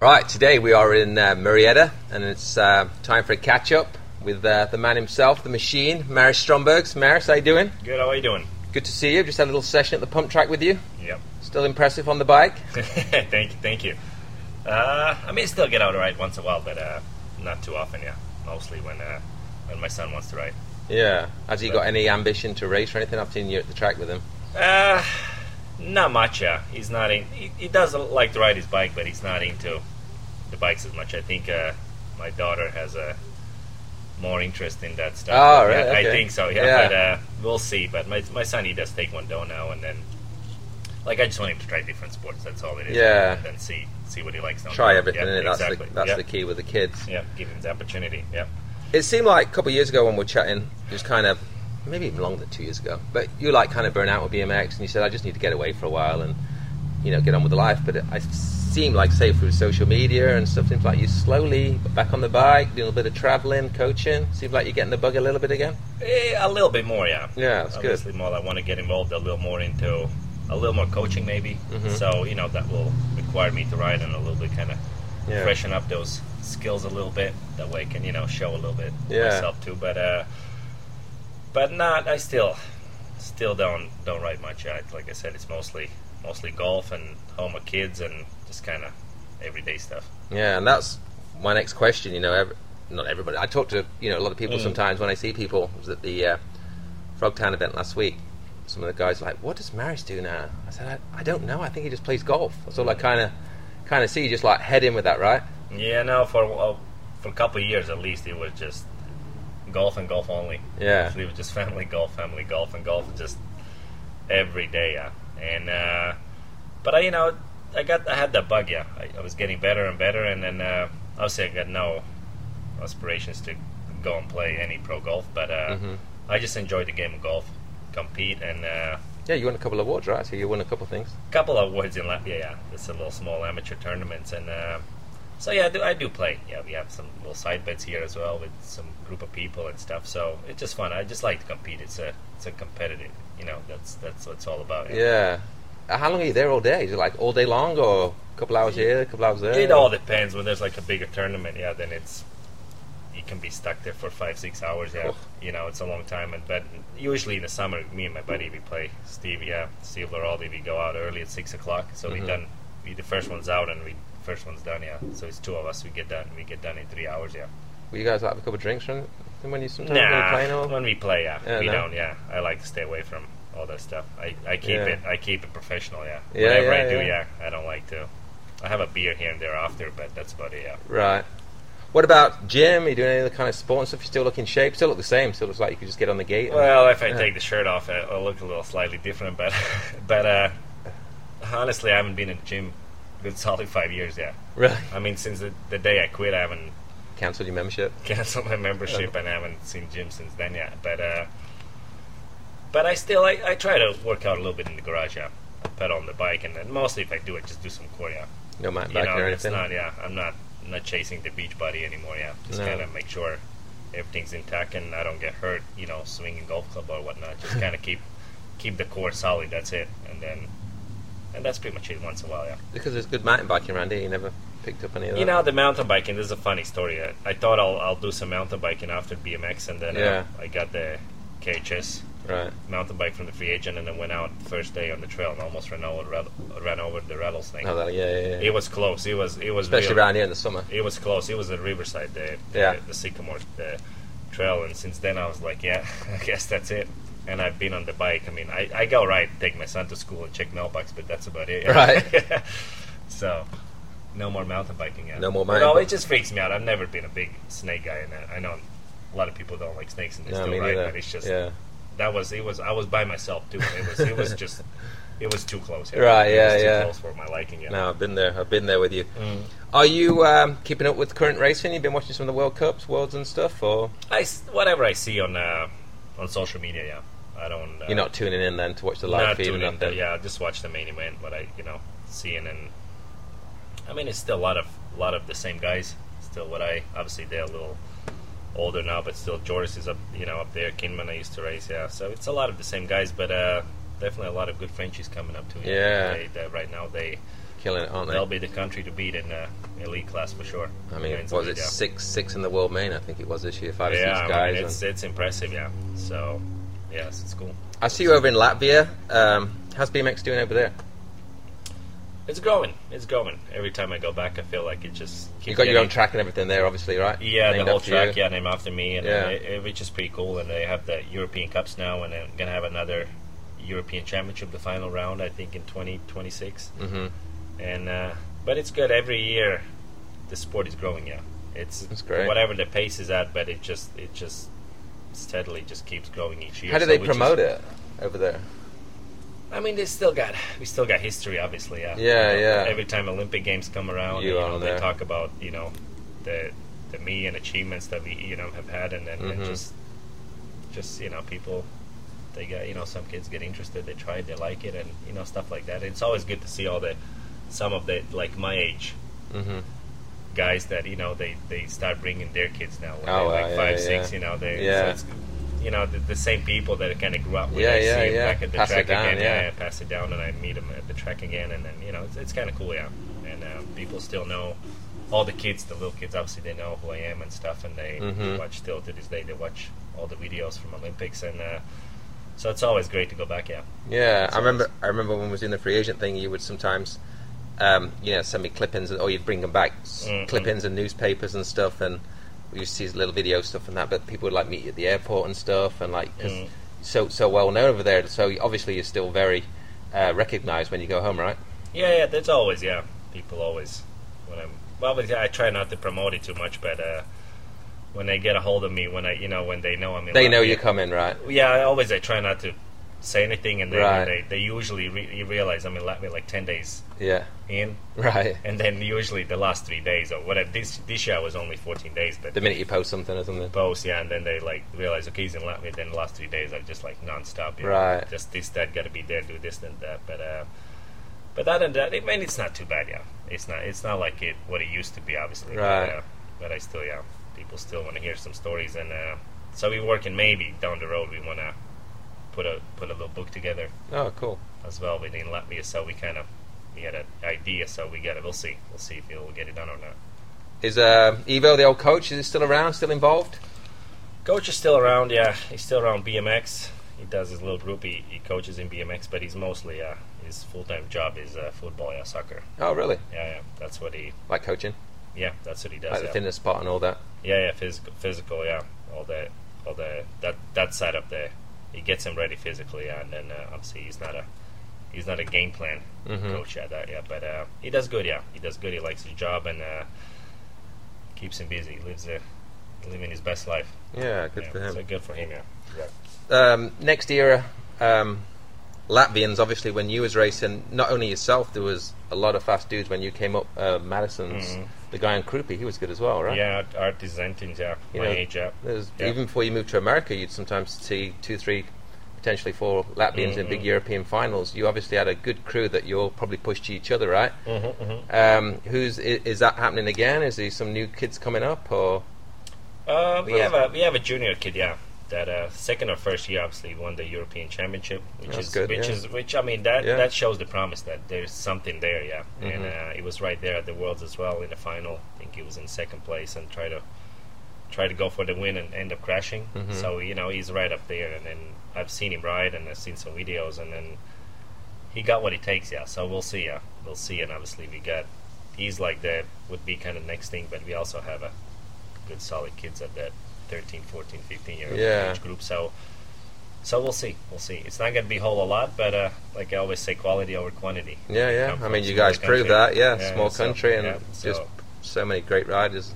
Right, today we are in uh, Murrieta, and it's uh, time for a catch up with uh, the man himself, the machine, Maris Strombergs. Maris, how you doing? Good. How are you doing? Good to see you. Just had a little session at the pump track with you. Yep. Still impressive on the bike. thank you. Thank you. Uh, I may still get out to ride once in a while, but uh, not too often. Yeah, mostly when uh, when my son wants to ride. Yeah. Has he got any ambition to race or anything? I've seen you at the track with him. Uh, not much. Yeah, he's not. In, he, he does like to ride his bike, but he's not into the bikes as much. I think uh, my daughter has a more interest in that stuff. Oh, Yeah, right, I think so. Yeah, Yeah. but uh, we'll see. But my my son he does take one down now and then. Like I just want him to try different sports. That's all it is. Yeah. And then see see what he likes. Try everything, Yeah. That's, exactly. the, that's yeah. the key with the kids. Yeah, give him the opportunity. Yeah. It seemed like a couple of years ago when we were chatting, was kind of, maybe even longer than two years ago, but you like kind of burnt out with BMX, and you said, I just need to get away for a while and, you know, get on with the life. But it, I seem like, say, through social media and stuff, seems like you're slowly back on the bike, doing a little bit of traveling, coaching. Seems like you're getting the bug a little bit again. Eh, a little bit more, yeah. Yeah, that's good. Obviously, more. I want to get involved a little more into a little more coaching, maybe. Mhm. So you know that will require me to ride and a little bit kind of Yeah. freshen up those skills a little bit. That way, I can you know show a little bit Yeah. myself too. But uh, but not. I still still don't don't ride much. I, like I said, it's mostly mostly golf and home with kids and just kind of everyday stuff. Yeah, and that's my next question. You know, every, not everybody. I talk to you know a lot of people Mm. sometimes when I see people. I was at the uh, Frogtown event last week. Some of the guys are like, "What does Maris do now?" I said, "I, I don't know. I think he just plays golf." That's all I kind of kind of see. You just like head in with that, right? Yeah, no, for uh, for a couple of years at least, it was just golf and golf only. Yeah. it was just family golf, family golf, and golf just every day. Yeah, and uh, but I, you know, I got I had that bug. Yeah, I, I was getting better and better, and then uh, obviously I got no aspirations to go and play any pro golf, but uh, Mhm. I just enjoyed the game of golf, compete, and. Uh, Yeah, you won a couple of awards, right? So you won a couple of things. A couple of awards in la- yeah, yeah. It's a little small amateur tournaments, and uh, so yeah, I do, I do play. Yeah, we have some little side bets here as well with some group of people and stuff. So it's just fun. I just like to compete. It's a it's a competitive. You know, that's that's what it's all about. Yeah. Uh, How long are you there all day? Is it like all day long, or a couple hours here, a couple hours there? It all depends. When there's like a bigger tournament, yeah, then it's you can be stuck there for five six hours. Yeah, you know, it's a long time. And but usually in the summer, me and my buddy we play Steve. Yeah, Steve Loraldi. We go out early at six o'clock. So we Mhm. done. We the first one's out and we first one's done. Yeah, so it's two of us. We get done. We get done in three hours. Yeah. Will you guys have a couple of drinks from when you sometimes when you're Nah, playing or? when we play, yeah, Yeah, we no? don't. Yeah, I like to stay away from all that stuff. I, I keep Yeah. it. I keep it professional. Yeah. Yeah, Whatever yeah, I do, yeah. yeah. I don't like to. I have a beer here and there after, but that's about it. Yeah. Right. What about gym? Are you doing any other kind of sport and stuff? You still look in shape? Still look the same? Still looks like you could just get on the gate? Well, if I take the shirt off, I- I'll look a little slightly different. But, but uh, honestly, I haven't been in the gym a good solid five years yet. Really? I mean, since the, the day I quit, I haven't Cancelled your membership? canceled my membership and I haven't seen gym since then yet. But uh, but I still I, I try to work out a little bit in the garage. Yeah, I pedal on the bike, and then mostly if I do it, just do some core. Yeah, No mountain biking or it's anything? not. Yeah, I'm not not chasing the beach body anymore. Yeah, just No. kind of make sure everything's intact and I don't get hurt. You know, swinging golf club or whatnot. Just kind of keep keep the core solid. That's it, and then and that's pretty much it. Once in a while, yeah. Because there's good mountain biking around here. You never picked up any of that? You know, the mountain biking. This is a funny story. I, I thought I'll, I'll do some mountain biking after BMX, and then Yeah. uh, I got the KHS Right. mountain bike from the free agent, and then went out first day on the trail and almost ran over ran, over the rattlesnake. Oh, that, yeah, yeah, yeah. It was close. It was it was Especially real- around here in the summer. It was close. It was at Riverside, the Yeah. the, the Sycamore the trail, and since then I was like, yeah, I guess that's it. And I've been on the bike. I mean, I, I go ride, take my son to school, and check mailbox, but that's about it. Right. so, no more mountain biking yet. No more mountain No, it just freaks me out. I've never been a big snake guy, and I- I know a lot of people don't like snakes, and they No, still ride. But it's just yeah. That was it was I was by myself too. It was it was just it was too close. Here. Right, It yeah, was too yeah. Close for my liking. Yeah. No, I've been there. I've been there with you. Mm. Are you um, keeping up with current racing? You've been watching some of the World Cups, Worlds and stuff, or I whatever I see on uh, on social media. Yeah, I don't. Uh, you're not tuning in then to watch the live feed or nothing? Yeah, I just watch the main event. But I you know seeing and I mean it's still a lot of a lot of the same guys. Still, what I obviously they're a little older now, but still Joris is up you know up there. Kimmann I used to race. Yeah, so it's a lot of the same guys, but uh, definitely a lot of good Frenchies coming up too. Yeah. They, they, right now they killing it, aren't they? they'll be the country to beat in uh, elite class for sure. I mean, was elite, it yeah. six six in the world main? I think it was this year. Five or Yeah, six I guys. mean, it's it's impressive, yeah. So, yes, it's cool. I see you over in Latvia. Um, how's BMX doing over there? It's growing. It's growing. Every time I go back, I feel like it just. Keeps You got your own track and everything there, obviously, right? Yeah, Named the whole track, you? yeah, named after me, and Yeah. uh, it, it- which is pretty cool. And they have the European Cups now, and they're gonna have another European Championship, the final round, I think, in 2026. Mm-hmm. And uh, but it's good. Every year, the sport is growing. Yeah, it's That's great. whatever the pace is at, but it just it just steadily just keeps growing each year. How do they is- promote it over there? I mean, they still got we still got history, obviously. Yeah, Yeah, You know, yeah. Every time Olympic Games come around, You you, know, they talk about you know the the me and achievements that we you know have had, and then and Mhm. just just you know people they get you know some kids get interested, they try it, they like it, and you know stuff like that. It's always good to see all the some of the like my age Mm-hmm. guys that you know they they start bringing their kids now when Oh, they're like yeah, five yeah. six you know they Yeah. so you know the, the same people that kind of grew up with Yeah, I yeah, see yeah. back at the Pass it track down, again yeah. yeah. pass it down and I meet them at the track again and then you know it's, it's kind of cool yeah and uh, people still know all the kids the little kids obviously they know who I am and stuff and they Mhm. watch still to this day they watch all the videos from Olympics and uh, so it's always great to go back yeah Yeah, I remember. I remember when we was in the free agent thing, you would sometimes, um, you know, send me clippings, or you'd bring them back, s Mhm. clippings and newspapers and stuff, and we used to see little video stuff and that. But people would like meet you at the airport and stuff, and like Mm. so so well known over there. So obviously you're still very uh, recognized when you go home, right? Yeah, yeah, there's always yeah. People always when I'm well, but I try not to promote it too much, but uh, when they get a hold of me, when I you know when they know I'm in, They know you're coming, right? Yeah, I always I try not to say anything, and then Right. they they usually re- you realize I mean, Latvia like ten days Yeah, in, right. and then usually the last three days or whatever. This this year was only 14 days, but The minute you post something or something. post, yeah, and then they like realize okay he's in Latvia. Then the last three days are just like non-stop. You know, Right. Just this that got to be there, do this and that. But uh, but other than that, I mean, it's not too bad. Yeah, it's not it's not like it what it used to be, obviously. Right. But, uh, but I still yeah, people still want to hear some stories, and uh, so we working maybe down the road. We want to put a put a little book together Oh, cool. as well within Latvia. So we kind of we had an idea. So we got it. We'll see. We'll see if we'll get it done or not. Is uh, Evo the old coach? Is he still around? Still involved? Coach is still around, yeah. He's still around BMX. He does his little group. He, he coaches in BMX, but he's mostly uh, his full time job is uh, football, yeah, soccer. Oh, really? Yeah, yeah. That's what he. Like coaching, Yeah, that's what he does. like the yeah. fitness spot and all that. yeah, yeah. Physical, physical, yeah. All the, all the that that side of the, he gets him ready physically, and then uh, obviously he's not a, he's not a game plan Mhm. coach at that, yeah. But uh, he does good, yeah. He does good. He likes his job and uh, keeps him busy. He lives a, living his best life. Yeah, good yeah. for him. So good for him, yeah. Yeah. um, next era, um, Latvians. Obviously, when you was racing, not only yourself, there was a lot of fast dudes when you came up. Uh, Matisons Mhm. The guy in Krupi, he was good as well, right? Yeah, art, art yeah. You my know, age, yeah. There's, Yeah. Even before you moved to America, you'd sometimes see two, three, potentially four Latvians in big Mhm. European finals. You obviously had a good crew that you all probably pushed to each other, right? Mm-hmm, mm-hmm. Um, who's is, is that happening again? Is there some new kids coming up, or Uh, we have a we have a junior kid, yeah. That uh, second or first year, obviously, won the European Championship, which That's is good, which yeah. is which. I mean, that Yeah. that shows the promise that there's something there, yeah. And Mhm. uh, he was right there at the Worlds as well in the final. I think he was in second place and try to try to go for the win and end up crashing. Mhm. So you know he's right up there, and then I've seen him ride and I've seen some videos, and then he got what he takes, yeah. So we'll see, yeah, we'll see, and obviously we got he's like the would be kind of next thing, but we also have a good solid kids at that 13, 14, 15 year Yeah. age group. So so we'll see, we'll see. It's not going to be a whole a lot, but uh, like I always say, quality over quantity. yeah, yeah. I mean, you guys proved that, yeah. Yeah, Small so, country and yeah, just so- so many great riders,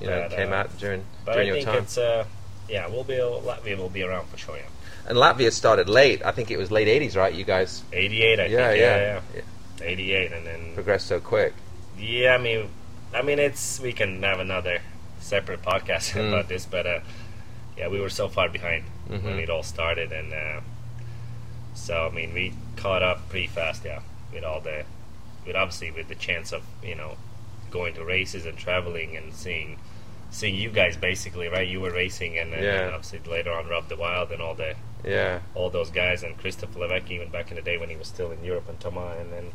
you know, But, came uh, out during But during I your think time. it's uh, yeah, we'll be Latvia will be around for sure. Yeah. And Latvia started late. I think it was late '80s, right? You guys, 88, I yeah, think. yeah, Yeah, yeah, 88, and then progressed so quick. Yeah, I mean, I mean, it's we can have another separate podcast Mm. about this, but uh, yeah, we were so far behind when Mhm. it all started, and uh, so I mean, we caught up pretty fast, yeah, with all the, with obviously with the chance of you know going to races and traveling and seeing. Seeing you guys basically, right? You were racing, and then Yeah. obviously later on Rob de Wilde and all the Yeah, all those guys and Christophe Leveque even back in the day when he was still in Europe and Toma and then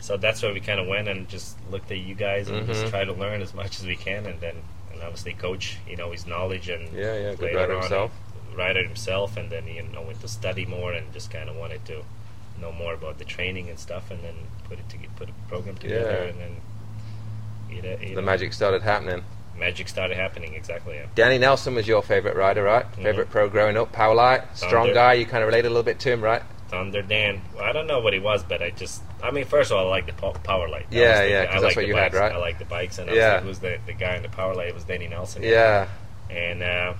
so that's where we kind of went and just looked at you guys and Mhm. just try to learn as much as we can, and then obviously coach, you know, his knowledge and Yeah, yeah, good rider himself. rider himself, and then you know went to study more and just kind of wanted to know more about the training and stuff, and then put it to put a program together, Yeah. and then you know, you The know, magic started happening. magic started happening. Exactly. Yeah. Danny Nelson was your favorite rider, right? Mhm. Favorite pro growing up, Powerlite, strong guy. You kind of related a little bit to him, right? Thunder Dan. Well, I don't know what he was, but I just, I mean, first of all, I like the Powerlite. That Yeah, the- yeah, I like what the you had, right? I like the bikes, and Yeah. yeah. who's the, the guy in the Powerlite? It was Danny Nelson. Yeah, And uh,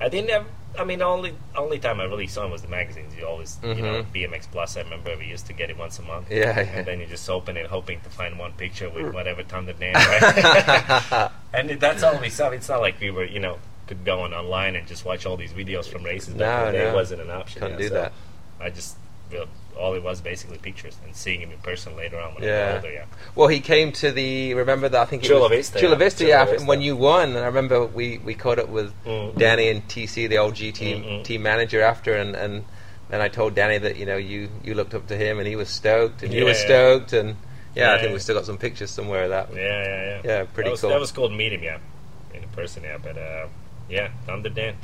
I didn't have, I mean, the only only time I really saw him was the magazines. You always, you know, Mhm. BMX Plus. I remember we used to get it once a month. yeah, And then you just open it, hoping to find one picture with whatever Thunder Dan, right? and it- that's all we saw. It's not like we were, you know, could go on online and just watch all these videos from races. No, in the day. no. It wasn't an option. Couldn't yeah, do so that. I just, all it was basically pictures and seeing him in person later on when I Yeah. got older. Yeah. Well, he came to the. Remember that? I think it Chula was Vista, Chula yeah. Vista, Chula yeah. Vista. When you won, and I remember we, we caught up with Mm. Danny and TC, the old G team Mm-mm. team manager, after, and and and I told Danny that you know you you looked up to him, and he was stoked, and you were Yeah. stoked, and yeah, I Yeah. think we still got some pictures somewhere of that. Yeah, yeah, yeah. Yeah, pretty that was, cool. That was cool to meet him, yeah, in person, yeah. But uh, yeah, Thunder Dan.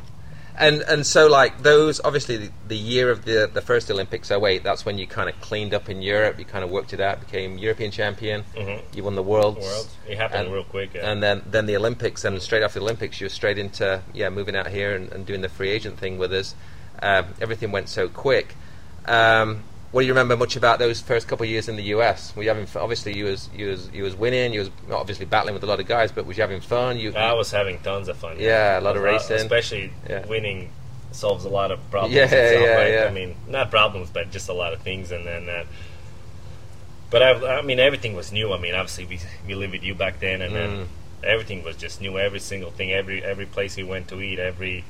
And and so like those obviously the, the year of the the first Olympics 08, that's when you kind of cleaned up in Europe. You kind of worked it out, became European champion. Mm-hmm. You won the worlds. World. It happened And- real quick. Yeah. And then, then the Olympics, and straight after the Olympics, you were straight into yeah moving out here and, and doing the free agent thing with us. Um, everything went so quick. Um, what do you remember much about those first couple of years in the US? Were you having fun? obviously you was you was you was winning, you was obviously battling with a lot of guys, but was you having fun? You I was having tons of fun. Yeah, a lot of Uh, racing. Especially Yeah. winning solves a lot of problems. Yeah, itself, yeah, right? yeah. I mean, not problems, but just a lot of things. And then, uh, but I, I mean, everything was new. I mean, obviously we we lived with you back then, and Mm. then everything was just new. Every single thing, every every place we went to eat, every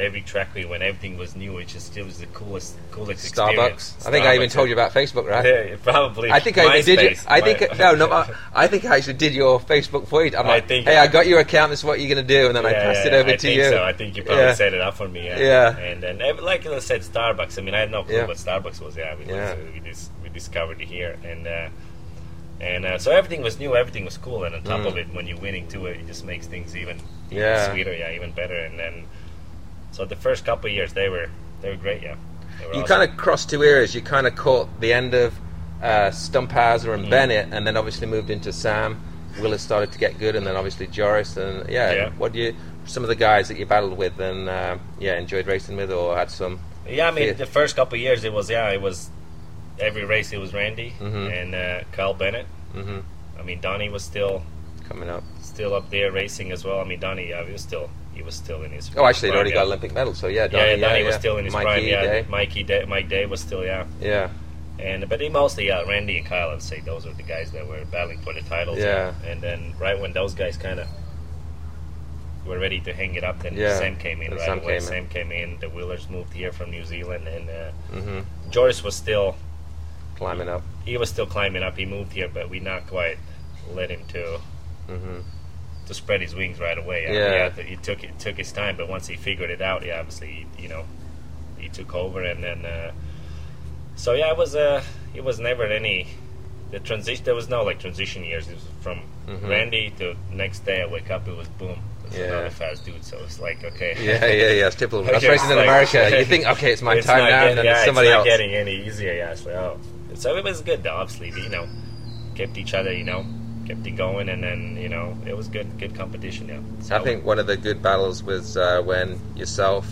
every track we went, everything was new. It just it was the coolest coolest Starbucks. experience. I think I even told you about Facebook, right? Yeah, probably. I think I even did you. I think My- no, no. I, I think I actually did your Facebook for you. I'm I think- hey, I got your account. This is what you're gonna do, and then I passed yeah, it over I to think you. So I think you probably Yeah. set it up for me. Yeah. Yeah. And then, like I said, Starbucks. I mean, I had no clue Yeah. what Starbucks was. Yeah. We, Yeah. we, dis- we discovered it here, and uh, and uh, so everything was new. Everything was cool, and on top Mm. of it, when you're winning too, it just makes things even, even Yeah. sweeter. Yeah, even better. And then, so the first couple of years, they were they were great. Yeah. Were You awesome. kind of crossed two eras. You kind of caught the end of uh, Stumpfhauser and Mm. Bennett, and then obviously moved into Sam. Willis started to get good, and then obviously Joris, and yeah. Yeah. What do you? Some of the guys that you battled with, and uh, yeah, enjoyed racing with, or had some. Yeah, I mean, Yeah. the first couple of years, it was yeah, it was every race. It was Randy Mhm. and uh, Kyle Bennett. hmm I mean, Donnie was still coming up. still up there racing as well. I mean, Donnie, yeah, he was still he was still in his. Oh, actually, he'd already yeah. got Olympic medal, so yeah, Yeah, Donnie, yeah, was yeah. still in his Mikey, prime. Yeah, Day. Mikey, Day, Mike Day was still yeah, yeah, and but he mostly yeah, Randy and Kyle. I'd say those were the guys that were battling for the titles. Yeah. and then right when those guys kind of were ready to hang it up, then Yeah, Sam came in right Sam away. came in. Sam came in. The Wheelers moved here from New Zealand, and uh, hmm Joris was still climbing up. he was still climbing up. He moved here, but we not quite let him to hmm to spread his wings right away. I mean, Yeah. he, had to- he took it took his time, but once he figured it out, he obviously, you know, he took over, and then uh, so yeah, it was uh, it was never any the transition. There was no like transition years. It was from Mhm. Randy to next day I wake up, it was boom. It was Yeah. another fast dude. So it's like okay, Yeah, yeah, yeah. It's typical. That's It's racing in like- America. You think, okay, it's my It's time now, getting- and then yeah, somebody it's not else. getting any easier. Yeah, it's like, oh, so it was good though. Obviously, you know, kept each other, you know, kept it going, and then you know, it was good, good competition. Yeah, so, I think one of the good battles was uh, when yourself,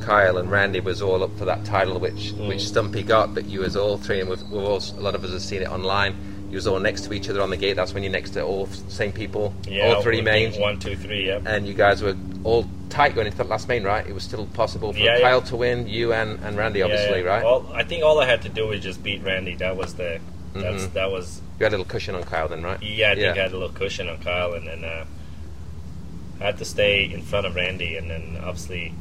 Kyle, and Randy was all up for that title, which Mm. which Stumpy got. But you was all three, and we've, we've all, a lot of us have seen it online. You was all next to each other on the gate. That's when you're next to all same people, yeah, all three mains, one, two, three. Yeah, and you guys were all tight going into that last main, right? It was still possible for Yeah, yeah. Kyle to win, you and, and Randy, obviously, yeah, yeah. right? All, I think all I had to do was just beat Randy. That was the that's Mhm. that was you had a little cushion on Kyle then, right? yeah. I think Yeah. I had a little cushion on Kyle, and then uh, I had to stay in front of Randy, and then obviously,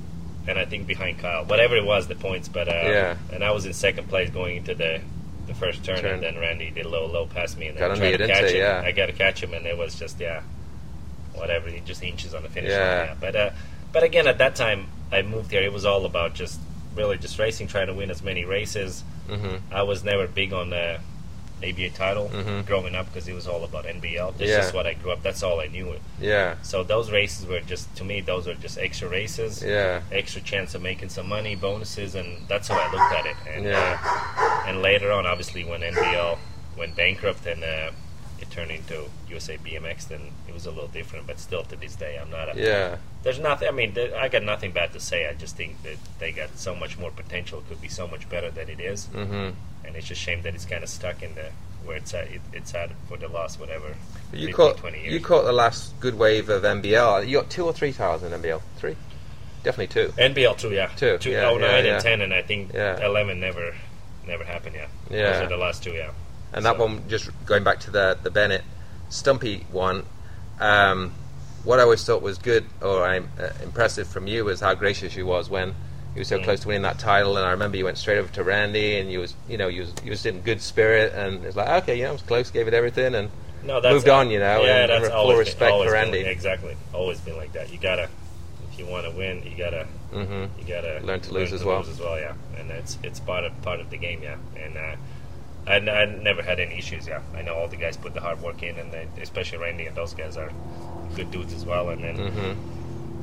and I think behind Kyle, whatever it was, the points. But uh, Yeah. and I was in second place going into the the first turn, Turn. and then Randy did a little low past me, and Got then on tried to catch didn't him. Yeah. I got to catch him, and it was just yeah, whatever, he just inches on the finish Yeah. line. Yeah. But uh, but again, at that time, I moved here. It was all about just really just racing, trying to win as many races. hmm I was never big on uh, ABA title Mhm. growing up because it was all about NBL. That's Yeah. just what I grew up. That's all I knew. Yeah. So those races were just to me, those were just extra races, Yeah. extra chance of making some money, bonuses, and that's how I looked at it. And Yeah. uh, and later on, obviously, when NBL went bankrupt and uh, it turned into USA BMX, then it was a little different. But still, to this day, I'm not a Yeah. there's nothing. I mean, there, I got nothing bad to say. I just think that they got so much more potential. It could be so much better than it is, Mm-hmm. and it's a shame that it's kind of stuck in the where it's at. It, it's at for the last whatever. You 15, caught 20 years. you caught the last good wave of NBL. You got two or three titles in NBL. Three. Definitely two. NBL two, yeah, Two, two, yeah, oh, nine yeah, and yeah. ten, and I think Yeah. eleven never, never happened. Yeah, Yeah. those are the last two. Yeah, And that So- one, just going back to the the Bennett Stumpy one, um, what I always thought was good or uh, impressive from you was how gracious you was when you were so Mm. close to winning that title. And I remember you went straight over to Randy, and you was you know you was you was in good spirit, and it's like okay, you know, I was close, gave it everything, and no, that's Moved on, you know, Yeah, and that's full always respect been, always for been- Randy. exactly, always been like that. You gotta, if you want to win, you gotta hmm you gotta Learn to lose as well. Lose as well, yeah. And it's it's part of part of the game, yeah. And uh, I, I never had any issues, yeah. I know all the guys put the hard work in, and they, especially Randy and those guys are good dudes as well. And then hmm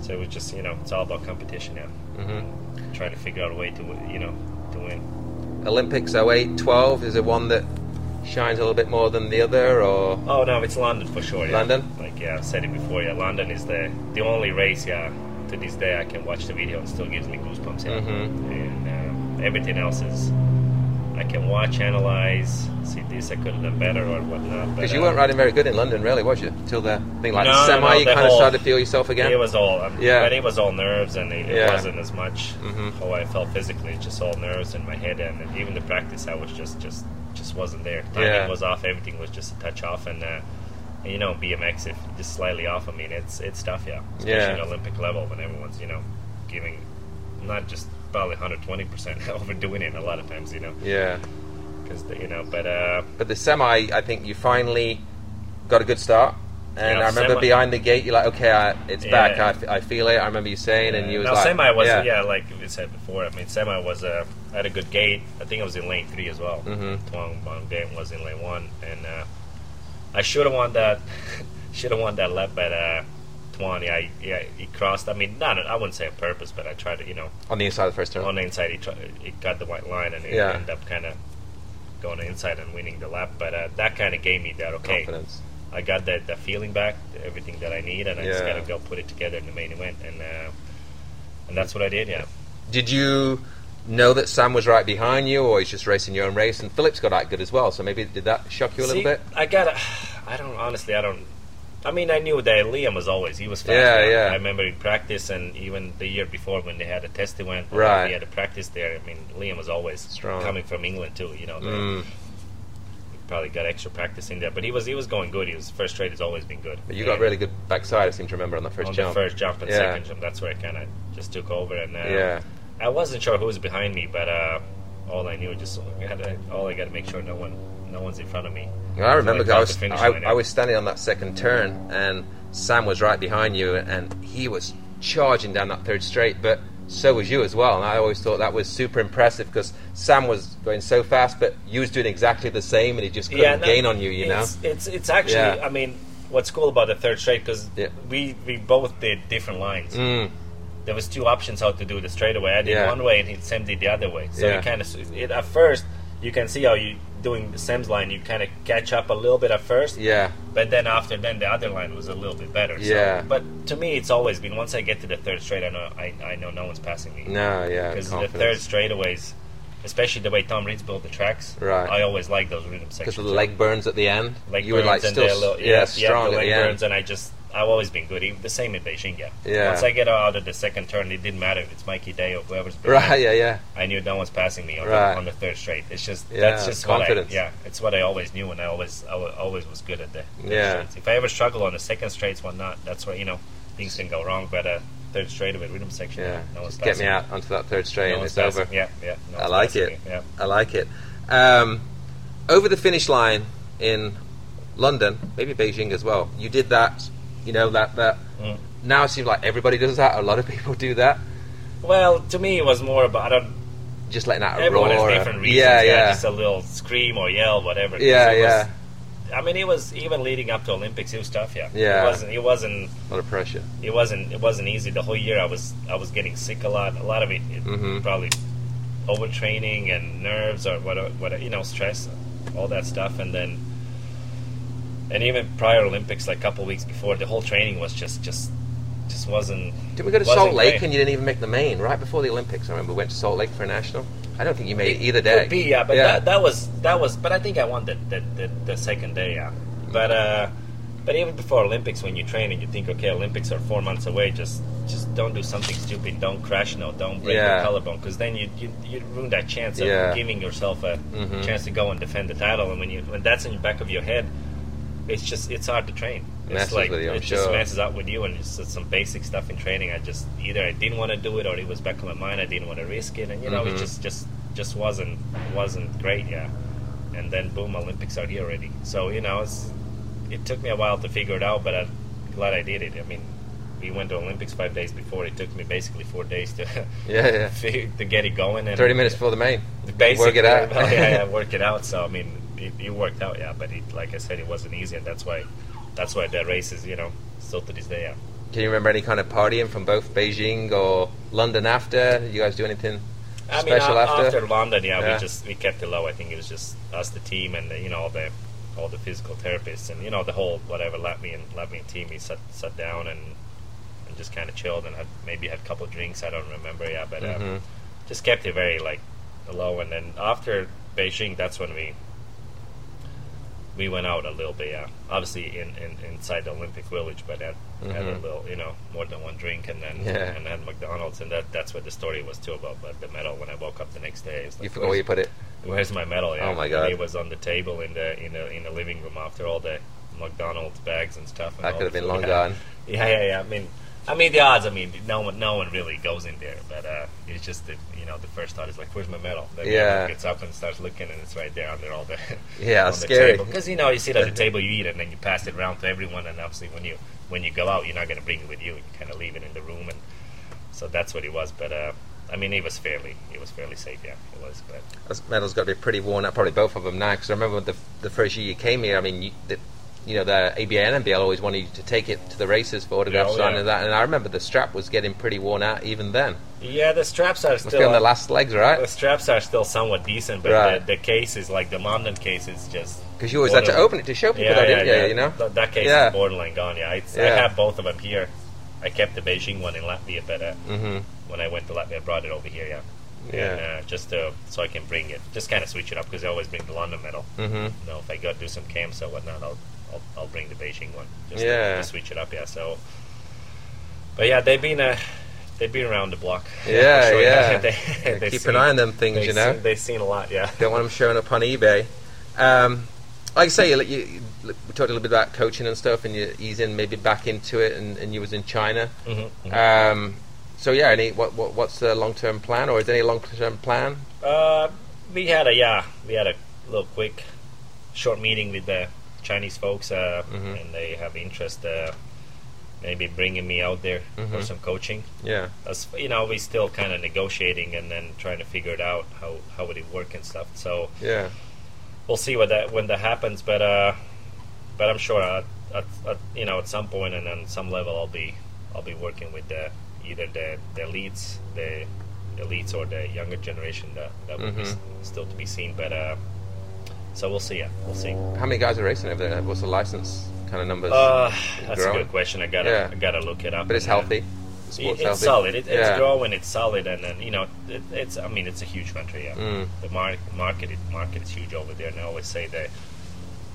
so it was just you know it's all about competition, yeah. hmm Trying to figure out a way to you know to win. Olympics 08, 12, is there one that shines a little bit more than the other, or Oh no, it's London for sure. Yeah. London? Like yeah, I've said it before. Yeah, London is the the only race. Yeah, to this day I can watch the video and still gives me goosebumps. Yeah, Mhm. and uh, everything else is I can watch, analyze, see this I could have done better or whatnot. because you uh, weren't riding very good in London, really, was you? Till the thing like No, the semi, no, you kind of started to feel yourself again. It was all, um, Yeah. but it was all nerves, and it, it Yeah. wasn't as much Mhm. how I felt physically. It's just all nerves in my head, and even the practice, I was just, just, just wasn't there. Timing Yeah. was off. Everything was just a touch off, and, uh, and you know, BMX if just slightly off. I mean, it's it's tough, yeah, especially Yeah. at Olympic level when everyone's you know giving not just probably 120 percent overdoing it a lot of times, you know, yeah. because you know, but uh, But the semi, I think you finally got a good start. And Yeah, I remember semi- behind the gate, you're like, okay, I, it's back. Yeah. I, f- I feel it. I remember you saying, and you was now like, semi was yeah, yeah. like we said before. I mean, semi was uh, had a good gate. I think it was in lane three as well. Mhm. Twan van Gendt was in lane one, and uh, I should have won that. should have won that lap, but Twan, yeah, he- yeah, he crossed. I mean, not I wouldn't say on purpose, but I tried to, you know, on the inside of the first turn. on the inside, he, tried, he got the white line, and he Yeah. ended up kind of going inside and winning the lap. But uh, that kind of gave me that okay. Confidence. I got that, that feeling back, everything that I need, and I just got to go put it together in the main event, and uh, and that's what I did. Yeah. Did you know that Sam was right behind you, or he's just racing your own race? And Phillips got that good as well. So maybe did that shock you a little bit? I got. I don't honestly. I don't. I mean, I knew that Liam was always he was fast. Yeah, yeah. I remember in practice, and even the year before when they had a test event, Right. We had a practice there. I mean, Liam was always Strong. coming from England too. You know, Mm. probably got extra practice in there, but he was he was going good. He was first trade has always been good. But you got really good backside. I seem to remember on the first on jump. the first jump and Yeah. second jump. That's where I kind of just took over, and uh, Yeah. I wasn't sure who was behind me, but uh, all I knew just I had to, all I got to make sure no one no one's in front of me. I remember Until I was I. I was standing on that second turn, and Sam was right behind you, and he was charging down that third straight, but so was you as well. And I always thought that was super impressive because Sam was going so fast, but you was doing exactly the same, and he just couldn't no, gain on you. You know? it's, it's it's actually. Yeah. I mean, what's cool about the third straight because Yeah. we we both did different lines. Mm, There was two options how to do the straightaway. I did Yeah. one way and he Sam did the other way. So Yeah. you kind of at first you can see how you doing the Sam's line. You kind of catch up a little bit at first, yeah, but then after then the other line was a little bit better. Yeah. So, but to me, it's always been once I get to the third straight, I know I, I know no one's passing me. no, yeah, because the third straightaways, especially the way Tom Ritz built the tracks, Right. I always like those rhythm sections. of the leg burns at the end. leg you were like burns and still the little, yeah, yeah, strong the at leg the end. burns, and I just I've always been good. Even the same in Beijing, yeah. Yeah. Once I get out of the second turn, it didn't matter if it's Mikey Day or whoever's. Right, yeah, yeah, I knew no one's passing me on, Right. the, on the third straight. It's just Yeah, that's just confidence. I, yeah, it's what I always knew, and I always I always was good at the Yeah. straights. If I ever struggle on the second straights, one not. That's where you know things can go wrong. But uh, third straight of it, rhythm section, yeah. no one's Just get me out onto that third straight, No and it's over. Yeah, yeah. no I like it. me, Yeah. I like it. Um, over the finish line in London, maybe Beijing as well. You did that. You know that that. Mm. Now it seems like everybody does that. A lot of people do that. Well, to me, it was more about I don't. just letting out a Everyone roar. has different reasons. Yeah, Yeah, yeah, Just a little scream or yell, whatever. yeah, it was- yeah. I mean, it was even leading up to Olympics. It was tough. Yeah. Yeah. It wasn't. It wasn't. A lot of pressure. It wasn't. It wasn't easy. The whole year, I was. I was getting sick a lot. A lot of it, it Mhm. probably overtraining and nerves or what. What you know, stress, all that stuff, and then. And even prior Olympics, like a couple weeks before, the whole training was just, just, just wasn't. Did we go to Salt Lake great. and you didn't even make the main right before the Olympics? I remember we went to Salt Lake for a national. I don't think you made it either day. Could be, yeah, but That, that was that was. But I think I won the the, the, the second day, yeah. But uh, but even before Olympics, when you train and you think, okay, Olympics are four months away, just just don't do something stupid. Don't crash, no, don't break Yeah. your collarbone, because then you, you you ruin that chance of Yeah. giving yourself a Mhm. chance to go and defend the title. And when you when that's in the back of your head, it's just it's hard to train. It's like you, it just messes up with you, and it's some basic stuff in training. I just either I didn't want to do it, or it was back in my mind. I didn't want to risk it, and you know, Mhm. it just just just wasn't wasn't great. Yeah, and then boom, Olympics are here already. So you know, it's it took me a while to figure it out, but I'm glad I did it. I mean, we went to Olympics five days before. It took me basically four days to Yeah, yeah. to get it going. And 30 minutes before the main. basically, Work it out. well, yeah, yeah, work it out. So I mean, it, it worked out, yeah. But it, like I said, it wasn't easy, and that's why that's why that race is, you know, still to this day. Yeah. Can you remember any kind of partying from both Beijing or London after? Did you guys do anything I mean, special a- after? after London, yeah, Yeah. we just we kept it low. I think it was just us, the team, and the, you know all the all the physical therapists, and you know the whole whatever Latvian Latvian team. We sat sat down and and just kind of chilled and had maybe had a couple of drinks. I don't remember, yeah, but um, Mhm. just kept it very like low. And then after Beijing, that's when we we went out a little bit. Yeah, obviously in, in inside the Olympic Village, but had, had a Mhm. little, you know, more than one drink, and then Yeah. and had McDonald's, and that that's what the story was too about. But the medal when I woke up the next day, it's like, You forgot where you put it? Where's my medal? Yeah. Oh my And God. It was on the table in the in the in the living room after all the McDonald's bags and stuff. And That could have been long yeah. gone. Yeah, yeah, yeah. I mean, I mean the odds. I mean, no one, no one really goes in there, but uh, it's just that you know the first thought is like, "Where's my medal?" Then Yeah. gets up and starts looking, and it's right there under all the Yeah, on the scary. Because you know you sit at the table, you eat, and then you pass it around to everyone, and obviously when you when you go out, you're not going to bring it with you. You kind of leave it in the room, and so that's what it was. But uh, I mean, it was fairly it was fairly safe. Yeah, it was. But Those medals got to be pretty worn out, probably both of them now. Because I remember the, the first year you came here, I mean, you, the, you know, the ABA and NBL always wanted you to take it to the races for autograph Yeah, oh, signing yeah. and that. And I remember the strap was getting pretty worn out even then. yeah, the straps are still on the last legs, right? The straps are still somewhat decent, but Right. the, the case is like the London case is just. Because you always had to open it to show people, Yeah, though, yeah, didn't yeah. you? You know? Th- that case Yeah. is borderline gone. Yeah, it's, I have both of them here. I kept the Beijing one in Latvia, but uh, hmm when I went to Latvia, I brought it over here. Yeah, Yeah. and, uh, just to, so I can bring it, just kind of switch it up because I always bring the London medal. hmm You know, if I go to do some camps or whatnot, I'll I'll, I'll bring the Beijing one. Just Yeah. to, to switch it up. Yeah, so. But yeah, they've been uh, they've been around the block. Yeah, sure. yeah. They- Yeah, keep seen- an eye on them things, you know. seen- they've seen a lot. Yeah. Don't want them showing up on eBay. Um, like I say, you, you, you- we talked a little bit about coaching and stuff, and you ease in maybe back into it, and, and you was in China. Mm-hmm. Um, so yeah, any what, what what's the long term plan, or is there any long term plan? Uh, we had a yeah, we had a little quick, short meeting with the Chinese folks, uh, Mhm. and they have interest, uh, maybe bringing me out there for Mhm. some coaching. Yeah, As you know, we're still kind of negotiating and then trying to figure it out how how would it work and stuff. So yeah, we'll see what that when that happens. But uh, but I'm sure at, at, at you know at some point and on some level I'll be I'll be working with the either the the elites the elites or the younger generation that that will be s- still to be seen. But uh, so we'll see. Yeah, we'll see. how many guys are racing over there? What's the license kind of numbers? Uh, that's a good question. I gotta Yeah. I gotta look it up. but it's uh, healthy. It- it's healthy. solid. It, it's yeah. growing. It's solid, and then you know, it, it's. I mean, it's a huge country. Yeah, Mm. the mar- market market is huge over there. And I always say that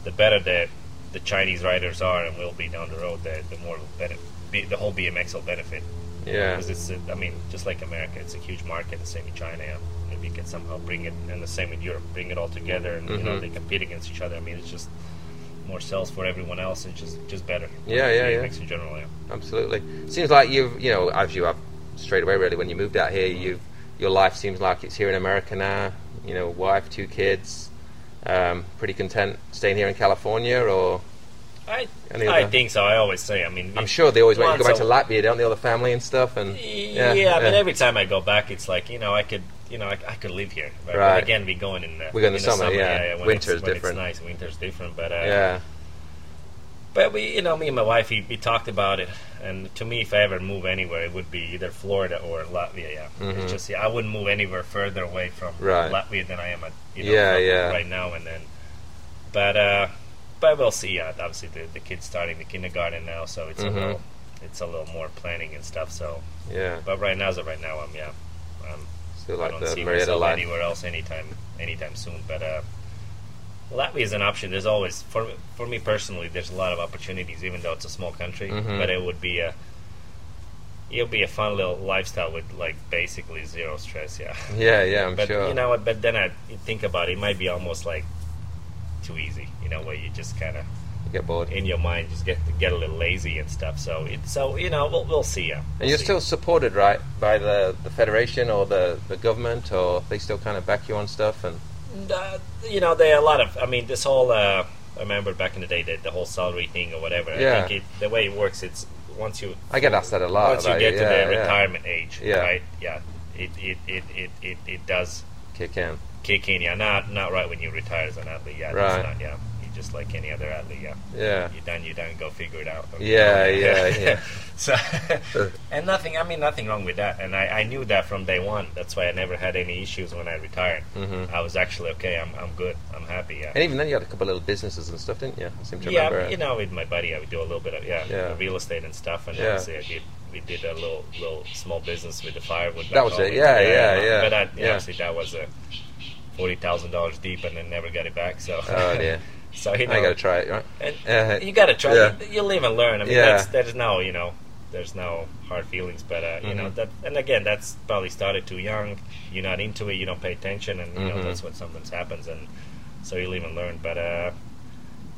the better the the Chinese riders are and will be down the road, the the more benefit, the whole BMX will benefit. Yeah, because it's. a- I mean, just like America, it's a huge market. The same in China. Maybe you can somehow bring it, and the same in Europe, bring it all together, and you know Mhm. they compete against each other. I mean, it's just more sales for everyone else, and just just better. Yeah, yeah, yeah. In general. Yeah. absolutely. Seems like you've you know as you have straight away really when you moved out here, you your life seems like it's here in America now. You know, wife, two kids. Um, pretty content staying here in California, or I Any I other- think so. I always say. I mean, I'm sure they always want you to go back to Latvia, don't they? All the family and stuff, and Yeah, I mean, every time I go back, it's like you know, I could, you know, I, I could live here. But, Right. again, we going in the We go in the in summer, yeah. when Winter it's, is when different. It's nice. Winter's different, but uh, yeah. But we, you know, me and my wife, we, we talked about it, and to me, if I ever move anywhere, it would be either Florida or Latvia. Yeah, Mhm. it's just yeah, I wouldn't move anywhere further away from Right. Latvia than I am, at, you know, Yeah, yeah. right now and then. But uh, but we'll see. Yeah, obviously the the kids starting the kindergarten now, so it's Mhm. a little it's a little more planning and stuff. So, Yeah. but right now, as of right now, I'm yeah, um, Still I don't the see Murrieta myself line. anywhere else anytime anytime soon. But uh, Latvia is an option. There's always for for me personally. There's a lot of opportunities, even though it's a small country. Mhm. But it would be a it'll be a fun little lifestyle with like basically zero stress. Yeah. Yeah, yeah, I'm but sure. you know what? But then I think about it, it might be almost like too easy. You know, where you just kind of get bored. in your mind just get get a little lazy and stuff. So it so you know we'll we'll see. And We'll you're see. still supported, right, by the, the federation or the, the government, or they still kind of back you on stuff? And And, uh, you know, there are a lot of. I mean, this whole. Uh, I remember back in the day that the whole salary thing or whatever. Yeah. I think it, the way it works, it's once you I get asked that a lot. once you get it, to yeah, the yeah. retirement age, Yeah. right? Yeah, it it, it, it, it it does kick in. Kick in. Yeah, not not right when you retire as an athlete. Yeah, Right. Not, yeah, you're just like any other athlete. Yeah, Yeah. you're done. You're done. Go figure it out. Yeah, yeah, yeah. so, and nothing. I mean, nothing wrong with that. And I, I knew that from day one. That's why I never had any issues when I retired. hmm I was actually okay. I'm I'm good. I'm happy. Yeah. And even then, you had a couple of little businesses and stuff, didn't you? I seem to yeah, remember. you know, with my buddy, I would do a little bit of yeah, Yeah. real estate and stuff, and Yeah. obviously I did. We did a little little small business with the firewood. That was home. it, yeah, yeah, yeah, But I, yeah. obviously that was a forty thousand dollars deep, and then never got it back. So, Oh, dear. so you know, I got to try it, right? and Uh, you got to try. yeah. You, you live and learn. I mean, Yeah. that's, there's no, you know, there's no hard feelings. But uh, you know Mhm. that, and again, that's probably started too young. You're not into it. You don't pay attention, and you know Mhm. that's when something happens, and so you live and learn. But uh,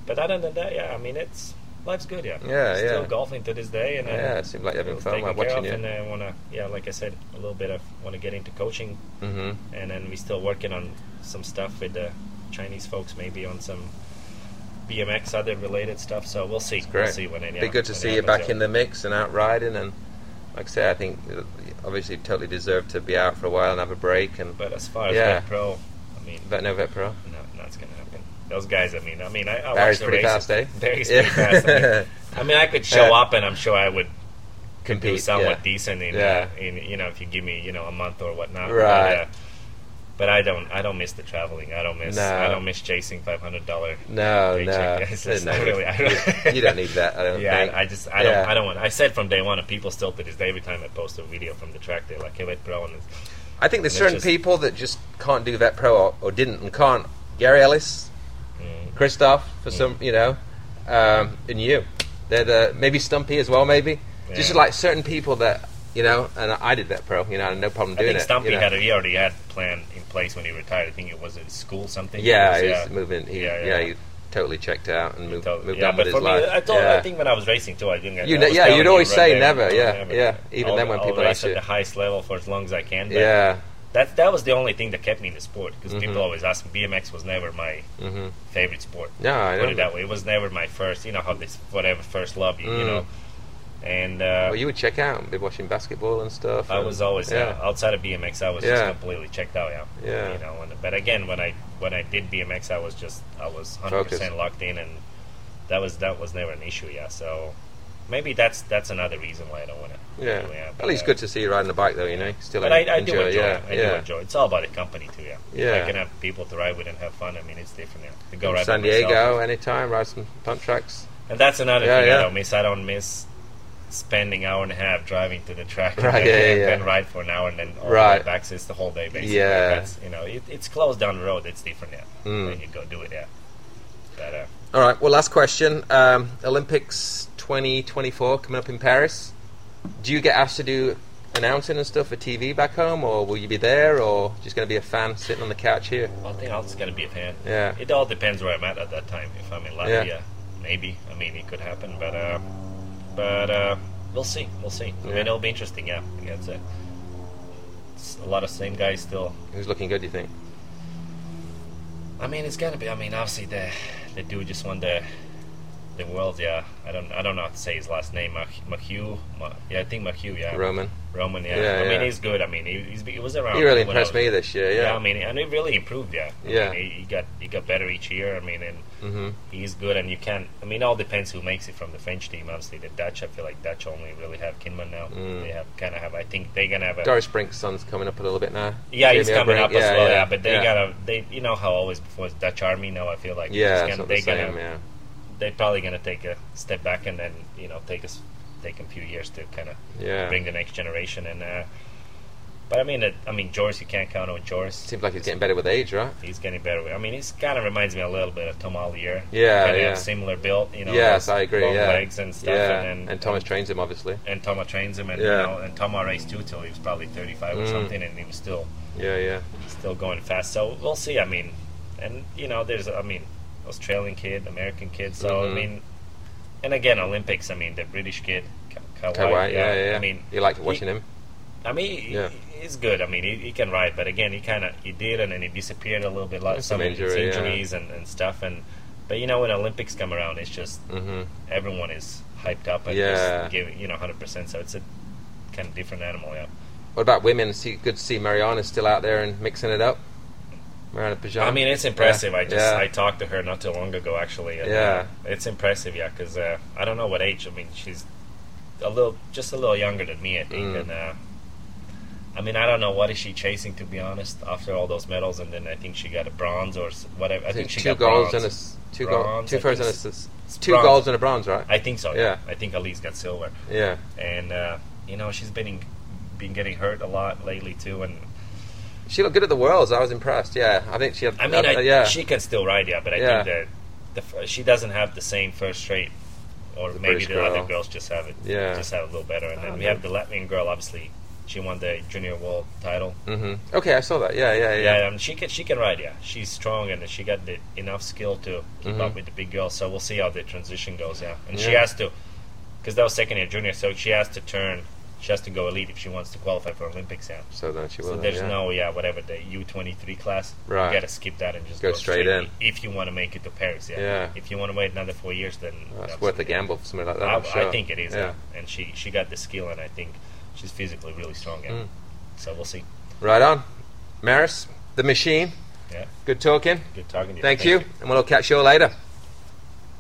but other than that, yeah, I mean, it's life's good. Yeah, Yeah, Still yeah. golfing to this day, and uh, Yeah, it seems like you're having fun while watching you. And I want to, yeah, like I said, a little bit of want to get into coaching, hmm and then we're still working on some stuff with the Chinese folks, maybe on some BMX other related stuff. So we'll see. It's great. We'll see when it, Be good to see you back yeah. in the mix and out riding. And like I say, I think uh, obviously you totally deserve to be out for a while and have a break. And But as far as Yeah. Vet Pro, I mean, Vet No Vet Pro. no, that's gonna happen. Those guys, I mean, I mean, I, I Barry's pretty races. fast, eh? Barry's Yeah. pretty fast. I mean, I mean, I could show Yeah. up, and I'm sure I would could do Compete, somewhat yeah. decent in, Yeah. uh, in, you know, if you give me, you know, a month or whatnot. Right. But, uh, but I don't, I don't miss the traveling. I don't miss, No. I don't miss chasing five hundred dollar. No, no, Paycheck. No. really- I you, don't- you don't need that. I don't Yeah, think. I, just, I don't, I don't want. I said from day one, and people still to this day, every time I post a video from the track, they're like, "Hey, wait, bro," and I think there's certain just- people that just can't do Vet Pro or, or didn't and can't. Gary Ellis, Christophe, for some, you know, um, and you. They're the maybe Stumpy as well, maybe. Just like certain people that you know, and I did that Pro, you know, no problem I doing think it. Stumpy you know. had a, he already had plan in place when he retired. I think it was at school something. Yeah, It he was, was moving. He, Yeah, yeah, yeah. he totally checked out and moved, So, moved yeah, on but with for his me, life. I yeah. I think when I was racing too, I didn't. You I was yeah, you'd always say never, yeah, never. yeah. Even I'll- then when I'll people race at you. the highest level for as long as I can. But yeah. That that was the only thing that kept me in the sport because Mhm. people always ask me. BMX was never my hmm favorite sport. No, I Put it that way. It was never my first. You know how this whatever first love you, you Mm. know. And uh, Well, you would check out be watching basketball and stuff. I and- was always yeah. uh, outside of BMX. I was just completely checked out. Yeah. Yeah. You know, and, but again, when I when I did BMX, I was just I was hundred percent locked in, and that was that was never an issue. Yeah. So maybe that's that's another reason why I don't want to. Yeah. it, At least good to see you riding the bike, though. You know, still But I, I enjoy. do enjoy yeah, it. I yeah. do enjoy. It's all about the company too. Yeah. If Yeah. I can have people to ride with and have fun. I mean, it's different. Yeah. To go ride San by myself Diego anytime, ride some pump tracks. And that's another Yeah, thing yeah. I don't miss. I don't miss spending hour and a half driving to the track Right, and yeah, then, yeah, then ride for an hour and then all Right. the back. It's the whole day basically. Yeah. That's, you know, it, it's closed down the road. It's different. Yeah. Mm. Then you go do it. Yeah. But uh, All right. Well, last question. Um, Olympics 2024 coming up in Paris. Do you get asked to do announcing and stuff for TV back home, or will you be there, or just going to be a fan sitting on the couch here? I think I'm just gonna be a fan. Yeah. It all depends where I'm at at that time. If I'm in Latvia, Yeah. maybe. I mean, it could happen, but uh, but uh, we'll see. We'll see. I mean, it'll be interesting. Yeah. I guess it. It's a lot of same guys still. Who's looking good? Do you think? I mean, it's gonna be. I mean, obviously the the dude just won the the world. Yeah, I don't I don't know how to say his last name. Mahieu. Mah- yeah, I think Mahieu. Yeah, Roman. Roman. Yeah. Yeah, I mean yeah. he's good. I mean he, he's, he was around. He really impressed was- me this year. Yeah. Yeah. I mean, and he really improved. Yeah. I Yeah. mean, he, he got he got better each year. I mean, and hmm he's good. And you can't. I mean, it all depends who makes it from the French team. Obviously, the Dutch. I feel like Dutch only really have Kimmann now. Mm. They have kind of have. I think they're gonna have a. Doris Brink's son's coming up a little bit now. Yeah, he's Jamie coming up as well. Yeah, but they gotta. They you know how always before Dutch Army. Now I feel like Yeah, gonna, they the gonna Yeah. They're probably gonna take a step back and then you know take us take a few years to kind of Yeah. bring the next generation and. uh but I mean, it, I mean, Joris, you can't count on Joris. Seems like he's getting better with age, right? He's getting better. I mean, he's kind of reminds me a little bit of Tom Allier. Yeah, kind of yeah. similar build, you know. yes, I agree. Long yeah. legs and stuff, Yeah. and, then Thomas trains him, obviously. and Toma trains him, and Yeah. you know, and Toma raced too till he was probably thirty-five or Mm. something, and he was still Yeah, yeah. still going fast. So we'll see. I mean, and you know, there's I mean, Australian kid, American kid. So Mhm. I mean, and again, Olympics. I mean, the British kid, Ka- Kye Whyte. Kawhi, yeah, yeah, yeah. I mean, you liked he- watching him? I mean, he- Yeah. he's good. I mean, he, he can ride, but again, he kind of he did, and then he disappeared a little bit. Like Some some injury, yeah. injuries and, and stuff. And but you know, when Olympics come around, it's just hmm everyone is hyped up and Yeah. just giving you know hundred percent. So it's a kind of different animal. Yeah. What about women? See, good to see Mariana still out there and mixing it up. Mariana Pajón. I mean, it's impressive. Yeah. I just yeah. I talked to her not too long ago, actually. and, Yeah. uh, it's impressive, yeah, because uh, I don't know what age. I mean, she's a little, just a little younger than me, I think. Mm. And uh, I mean, I don't know what is she chasing, to be honest. After all those medals, and then I think she got a bronze or whatever. I, I think she two got goals bronze. and a two goals, Bronze, two I and a think s- It's two bronze. goals and a bronze, right? I think so. Yeah. Yeah. I think Alise got silver, Yeah. and uh, you know she's been been getting hurt a lot lately too, and She looked good at the Worlds. I was impressed. Yeah, I think she had. I mean, uh, I, yeah, she can still ride, yeah, but I Yeah. think that the, she doesn't have the same first straight, or The maybe British the girl. other girls just have it, Yeah. just have a little better. And then Oh, we have the Latvian girl, obviously, she won the junior world title. hmm Okay, I saw that. Yeah, yeah, yeah. Yeah, she can she can ride, yeah. She's strong and she got the enough skill to keep Mhm. up with the big girls. So we'll see how the transition goes, yeah. And she has to, because that was second year junior, so she has to turn. She has to go elite if she wants to qualify for Olympics, yeah. So then she will. So there's yeah. no yeah whatever the U twenty three class. Right. You gotta skip that and just Go go, straight in. if you want to make it to Paris. Yeah. Yeah. If you want to wait another four years, then That's that's- worth a gamble for something like that. I, sure. I think it is. Yeah. And she she got the skill, and I think she's physically really strong. Yeah. Mm. So we'll see. Right on, Maris, the machine. Yeah. Good talking. Good talking to you. Thank, you, and we'll catch you all later.